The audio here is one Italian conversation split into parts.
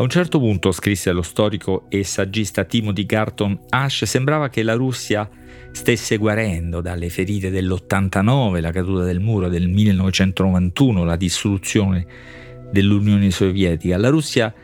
A un certo punto, scrisse lo storico e saggista Timothy Garton Ash, sembrava che la Russia stesse guarendo dalle ferite dell'89, la caduta del muro del 1991, la dissoluzione dell'Unione Sovietica. La Russia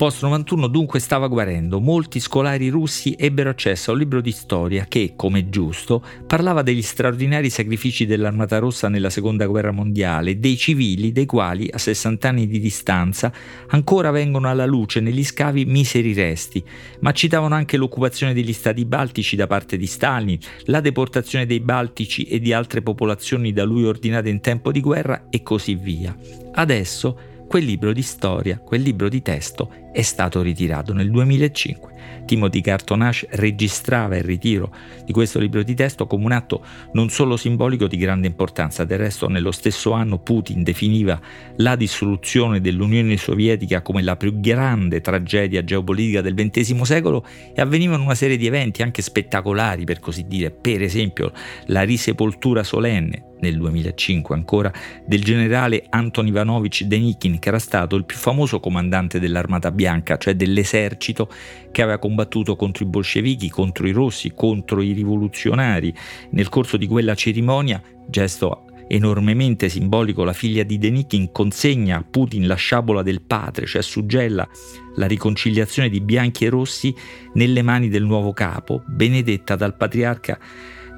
post-91 dunque stava guarendo. Molti scolari russi ebbero accesso a un libro di storia che, come giusto, parlava degli straordinari sacrifici dell'Armata Rossa nella Seconda Guerra Mondiale, dei civili dei quali, a 60 anni di distanza, ancora vengono alla luce negli scavi miseri resti, ma citavano anche l'occupazione degli stati baltici da parte di Stalin, la deportazione dei baltici e di altre popolazioni da lui ordinate in tempo di guerra e così via. Adesso quel libro di storia, quel libro di testo è stato ritirato nel 2005. Timothy Cartonash registrava il ritiro di questo libro di testo come un atto non solo simbolico di grande importanza, del resto nello stesso anno Putin definiva la dissoluzione dell'Unione Sovietica come la più grande tragedia geopolitica del XX secolo e avvenivano una serie di eventi anche spettacolari per così dire, per esempio la risepoltura solenne nel 2005 ancora, del generale Anton Ivanovich Denikin, che era stato il più famoso comandante dell'Armata Bianca, cioè dell'esercito che aveva combattuto contro i bolscevichi, contro i rossi, contro i rivoluzionari. Nel corso di quella cerimonia, gesto enormemente simbolico, la figlia di Denikin consegna a Putin la sciabola del padre, cioè suggella la riconciliazione di bianchi e rossi nelle mani del nuovo capo, benedetta dal patriarca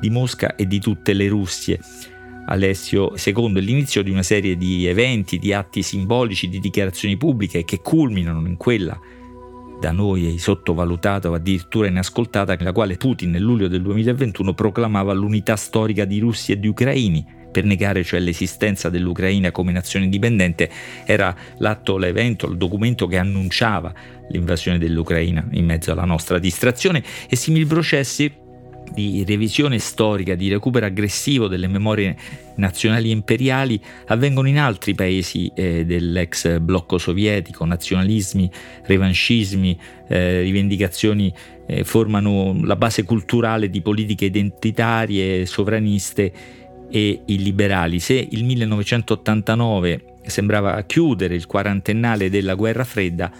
di Mosca e di tutte le Russie. Alessio II l'inizio di una serie di eventi, di atti simbolici, di dichiarazioni pubbliche che culminano in quella da noi sottovalutata o addirittura inascoltata, nella quale Putin nel luglio del 2021 proclamava l'unità storica di russi e di ucraini. Per negare cioè l'esistenza dell'Ucraina come nazione indipendente era l'atto, l'evento, il documento che annunciava l'invasione dell'Ucraina in mezzo alla nostra distrazione e simili processi di revisione storica, di recupero aggressivo delle memorie nazionali e imperiali avvengono in altri paesi eh, dell'ex blocco sovietico, nazionalismi, revanchismi, eh, rivendicazioni eh, formano la base culturale di politiche identitarie, sovraniste e illiberali. Se il 1989 sembrava chiudere il quarantennale della guerra fredda,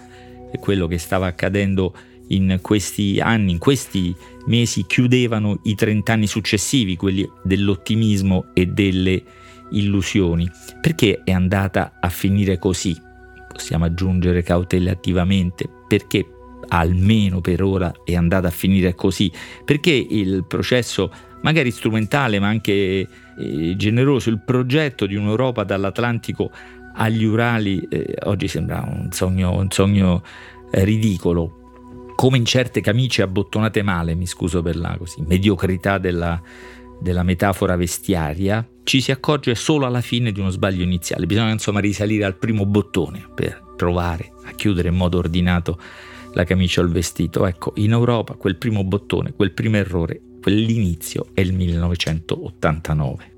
quello che stava accadendo in questi anni, in questi mesi chiudevano i 30 anni successivi, quelli dell'ottimismo e delle illusioni. Perché è andata a finire così? Possiamo aggiungere cautelativamente perché almeno per ora è andata a finire così, perché il processo magari strumentale ma anche eh, generoso, il progetto di un'Europa dall'Atlantico agli Urali eh, oggi sembra un sogno, un sogno eh, ridicolo, come in certe camicie abbottonate male, mi scuso per la così, mediocrità della, della metafora vestiaria, ci si accorge solo alla fine di uno sbaglio iniziale. Bisogna insomma risalire al primo bottone per provare a chiudere in modo ordinato la camicia o il vestito. Ecco, in Europa quel primo bottone, quel primo errore, quell'inizio è il 1989.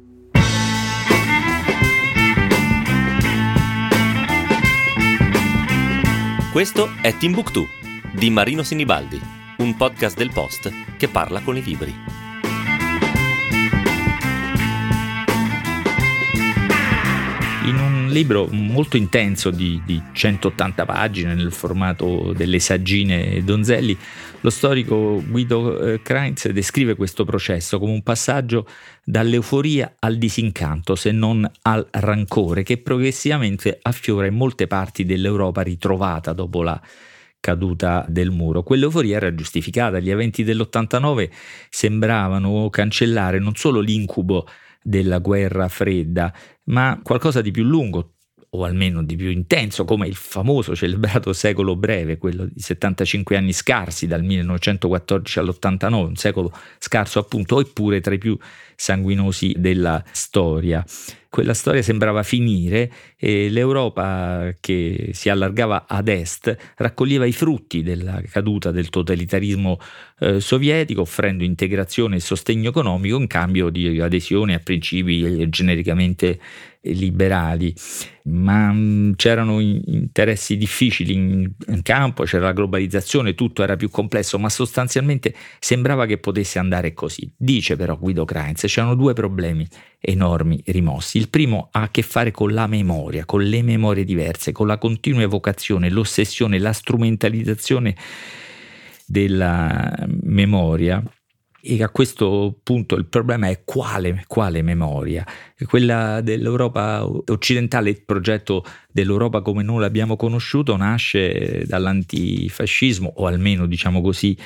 Questo è Timbuktu di Marino Sinibaldi, un podcast del Post che parla con i libri. In un libro molto intenso di, di 180 pagine nel formato delle saggine Donzelli, lo storico Guido eh, Kreintz descrive questo processo come un passaggio dall'euforia al disincanto, se non al rancore, che progressivamente affiora in molte parti dell'Europa ritrovata dopo la caduta del muro. Quell'euforia era giustificata, gli eventi dell'89 sembravano cancellare non solo l'incubo della guerra fredda, ma qualcosa di più lungo, o almeno di più intenso, come il famoso celebrato secolo breve, quello di 75 anni scarsi dal 1914 all'89, un secolo scarso appunto, eppure tra i più sanguinosi della storia. Quella storia sembrava finire e l'Europa che si allargava ad est raccoglieva i frutti della caduta del totalitarismo eh, sovietico, offrendo integrazione e sostegno economico in cambio di adesione a principi genericamente liberali, ma mm, c'erano interessi difficili in, in, campo, c'era la globalizzazione, tutto era più complesso, ma sostanzialmente sembrava che potesse andare così. Dice però Guido Kreins, c'erano due problemi enormi rimossi. Il primo ha a che fare con la memoria, con le memorie diverse, con la continua evocazione, l'ossessione, la strumentalizzazione della memoria e a questo punto il problema è quale, quale memoria? Quella dell'Europa occidentale, il progetto dell'Europa come noi l'abbiamo conosciuto nasce dall'antifascismo o almeno diciamo così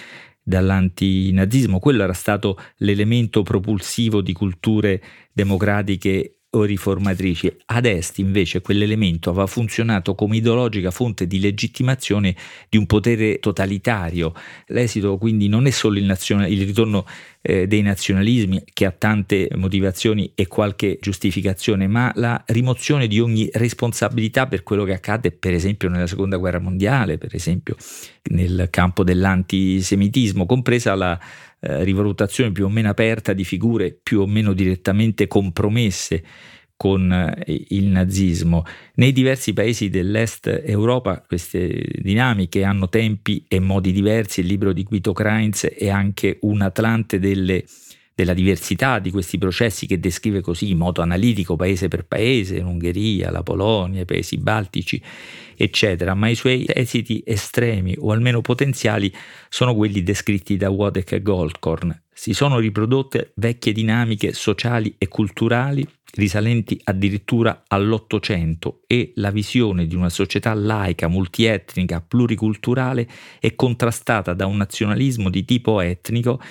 dall'antinazismo. Quello era stato l'elemento propulsivo di culture democratiche o riformatrici. Ad est invece quell'elemento aveva funzionato come ideologica fonte di legittimazione di un potere totalitario. L'esito quindi non è solo il, nazione, il ritorno eh, dei nazionalismi che ha tante motivazioni e qualche giustificazione, ma la rimozione di ogni responsabilità per quello che accade per esempio nella seconda guerra mondiale, per esempio nel campo dell'antisemitismo, compresa la eh, rivalutazione più o meno aperta di figure più o meno direttamente compromesse con eh, il nazismo. Nei diversi paesi dell'est Europa queste dinamiche hanno tempi e modi diversi, il libro di Guido Kreins è anche un atlante delle della diversità di questi processi che descrive così in modo analitico paese per paese, l'Ungheria, la Polonia, i paesi baltici, eccetera, ma i suoi esiti estremi o almeno potenziali sono quelli descritti da Wodek e Goldkorn. Si sono riprodotte vecchie dinamiche sociali e culturali risalenti addirittura all'Ottocento e la visione di una società laica, multietnica, pluriculturale è contrastata da un nazionalismo di tipo etnico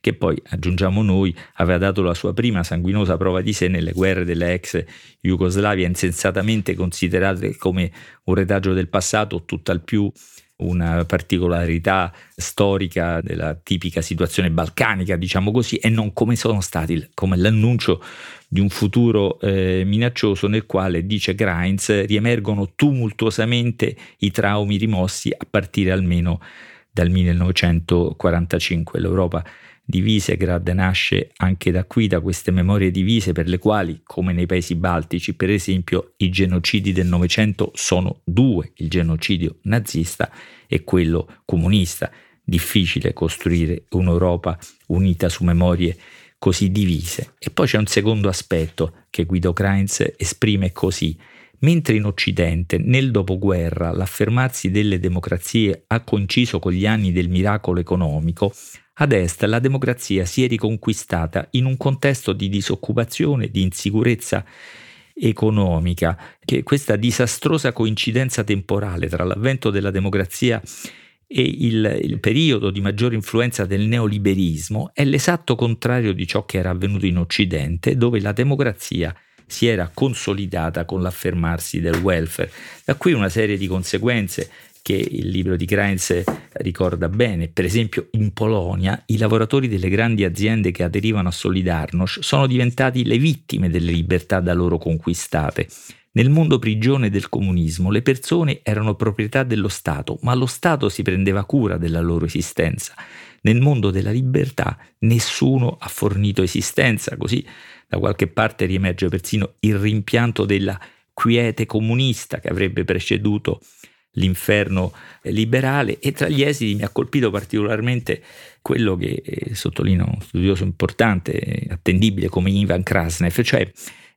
che poi, aggiungiamo noi, aveva dato la sua prima sanguinosa prova di sé nelle guerre della ex Jugoslavia, insensatamente considerate come un retaggio del passato, tutt'al più una particolarità storica della tipica situazione balcanica, diciamo così, e non come sono stati, come l'annuncio di un futuro eh, minaccioso nel quale, dice Grimes, riemergono tumultuosamente i traumi rimossi a partire almeno dal 1945. L'Europa di Visegrad nasce anche da qui, da queste memorie divise per le quali, come nei paesi baltici, per esempio, i genocidi del Novecento sono due, il genocidio nazista e quello comunista. Difficile costruire un'Europa unita su memorie così divise. E poi c'è un secondo aspetto che Guido Kreins esprime così. Mentre in Occidente, nel dopoguerra, l'affermarsi delle democrazie ha coinciso con gli anni del miracolo economico, ad est la democrazia si è riconquistata in un contesto di disoccupazione, di insicurezza economica, che questa disastrosa coincidenza temporale tra l'avvento della democrazia e il, il, periodo di maggiore influenza del neoliberismo è l'esatto contrario di ciò che era avvenuto in Occidente, dove la democrazia si era consolidata con l'affermarsi del welfare. Da qui una serie di conseguenze che il libro di Kreins ricorda bene. Per esempio in Polonia i lavoratori delle grandi aziende che aderivano a Solidarność sono diventati le vittime delle libertà da loro conquistate. Nel mondo prigione del comunismo le persone erano proprietà dello Stato, ma lo Stato si prendeva cura della loro esistenza. Nel mondo della libertà nessuno ha fornito esistenza, così da qualche parte riemerge persino il rimpianto della quiete comunista che avrebbe preceduto l'inferno liberale e tra gli esiti mi ha colpito particolarmente quello che eh, sottolinea uno studioso importante, attendibile come Ivan Krasnev, cioè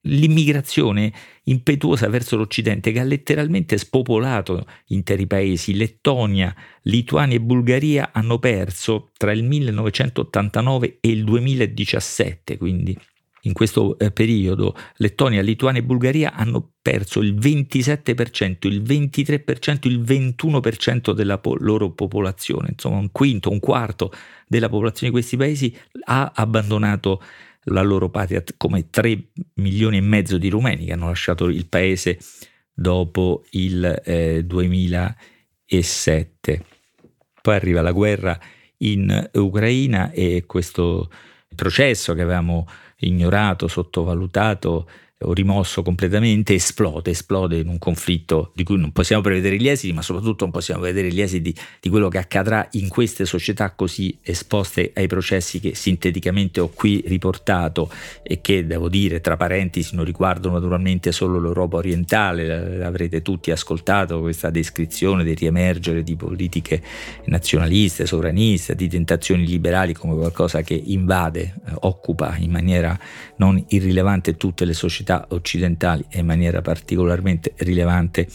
l'immigrazione impetuosa verso l'Occidente che ha letteralmente spopolato interi paesi. Lettonia, Lituania e Bulgaria hanno perso tra il 1989 e il 2017, quindi in questo eh, periodo Lettonia, Lituania e Bulgaria hanno perso il 27%, il 23%, il 21% della po- loro popolazione, insomma un quinto, un quarto della popolazione di questi paesi ha abbandonato la loro patria come 3 milioni e mezzo di rumeni che hanno lasciato il paese dopo il eh, 2007. Poi arriva la guerra in Ucraina e questo processo che avevamo ignorato, sottovalutato, rimosso completamente, esplode, esplode in un conflitto di cui non possiamo prevedere gli esiti, ma soprattutto non possiamo vedere gli esiti di quello che accadrà in queste società così esposte ai processi che sinteticamente ho qui riportato e che devo dire tra parentesi non riguardano naturalmente solo l'Europa orientale, avrete tutti ascoltato questa descrizione del riemergere di politiche nazionaliste, sovraniste, di tentazioni liberali come qualcosa che invade, eh, occupa in maniera non irrilevante tutte le società occidentali e in maniera particolarmente rilevante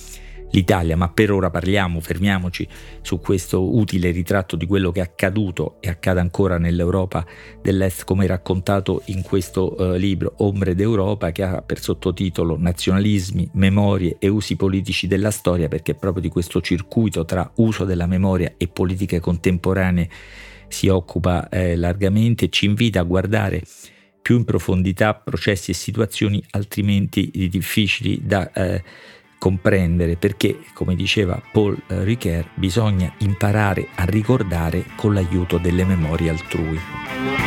l'Italia, ma per ora parliamo, fermiamoci su questo utile ritratto di quello che è accaduto e accade ancora nell'Europa dell'Est, come raccontato in questo uh, libro Ombre d'Europa, che ha per sottotitolo Nazionalismi, memorie e usi politici della storia, perché proprio di questo circuito tra uso della memoria e politiche contemporanee si occupa eh, largamente, ci invita a guardare più in profondità processi e situazioni altrimenti difficili da eh, comprendere perché, come diceva Paul Ricoeur, bisogna imparare a ricordare con l'aiuto delle memorie altrui.